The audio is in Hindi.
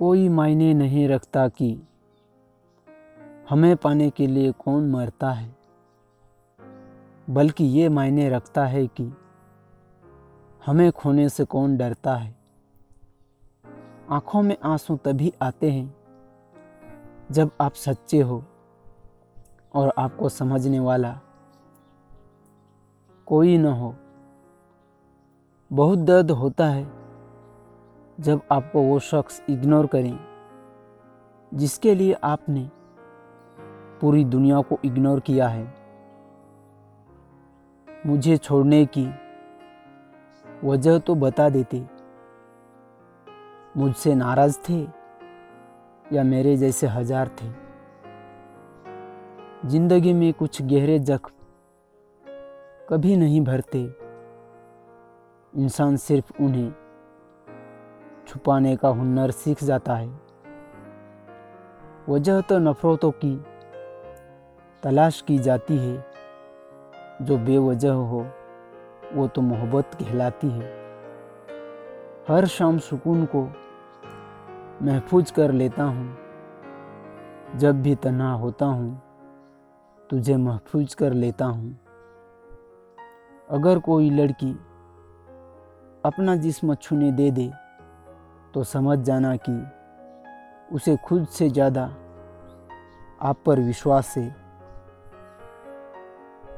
कोई मायने नहीं रखता कि हमें पाने के लिए कौन मरता है। बल्कि ये मायने रखता है कि हमें खोने से कौन डरता है। आँखों में आँसू तभी आते हैं जब आप सच्चे हो और आपको समझने वाला कोई न हो। बहुत दर्द होता है जब आपको वो शख्स इग्नोर करें, जिसके लिए आपने पूरी दुनिया को इग्नोर किया है, मुझे छोड़ने की वजह तो बता देते। मुझसे नाराज़ थे या मेरे जैसे हज़ार थे। ज़िंदगी में कुछ गहरे जख्म कभी नहीं भरते। इंसान सिर्फ़ उन्हें छुपाने का हुनर सीख जाता है। वजह तो नफरतों की तलाश की जाती है। जो बेवजह हो, वो तो मोहब्बत कहलाती है। हर शाम सुकून को महफूज कर लेता हूँ। जब भी तन्हा होता हूँ, तुझे महफूज कर लेता हूँ। अगर कोई लड़की अपना जिस्म छूने दे दे तो समझ जाना कि उसे खुद से ज़्यादा आप पर विश्वास है।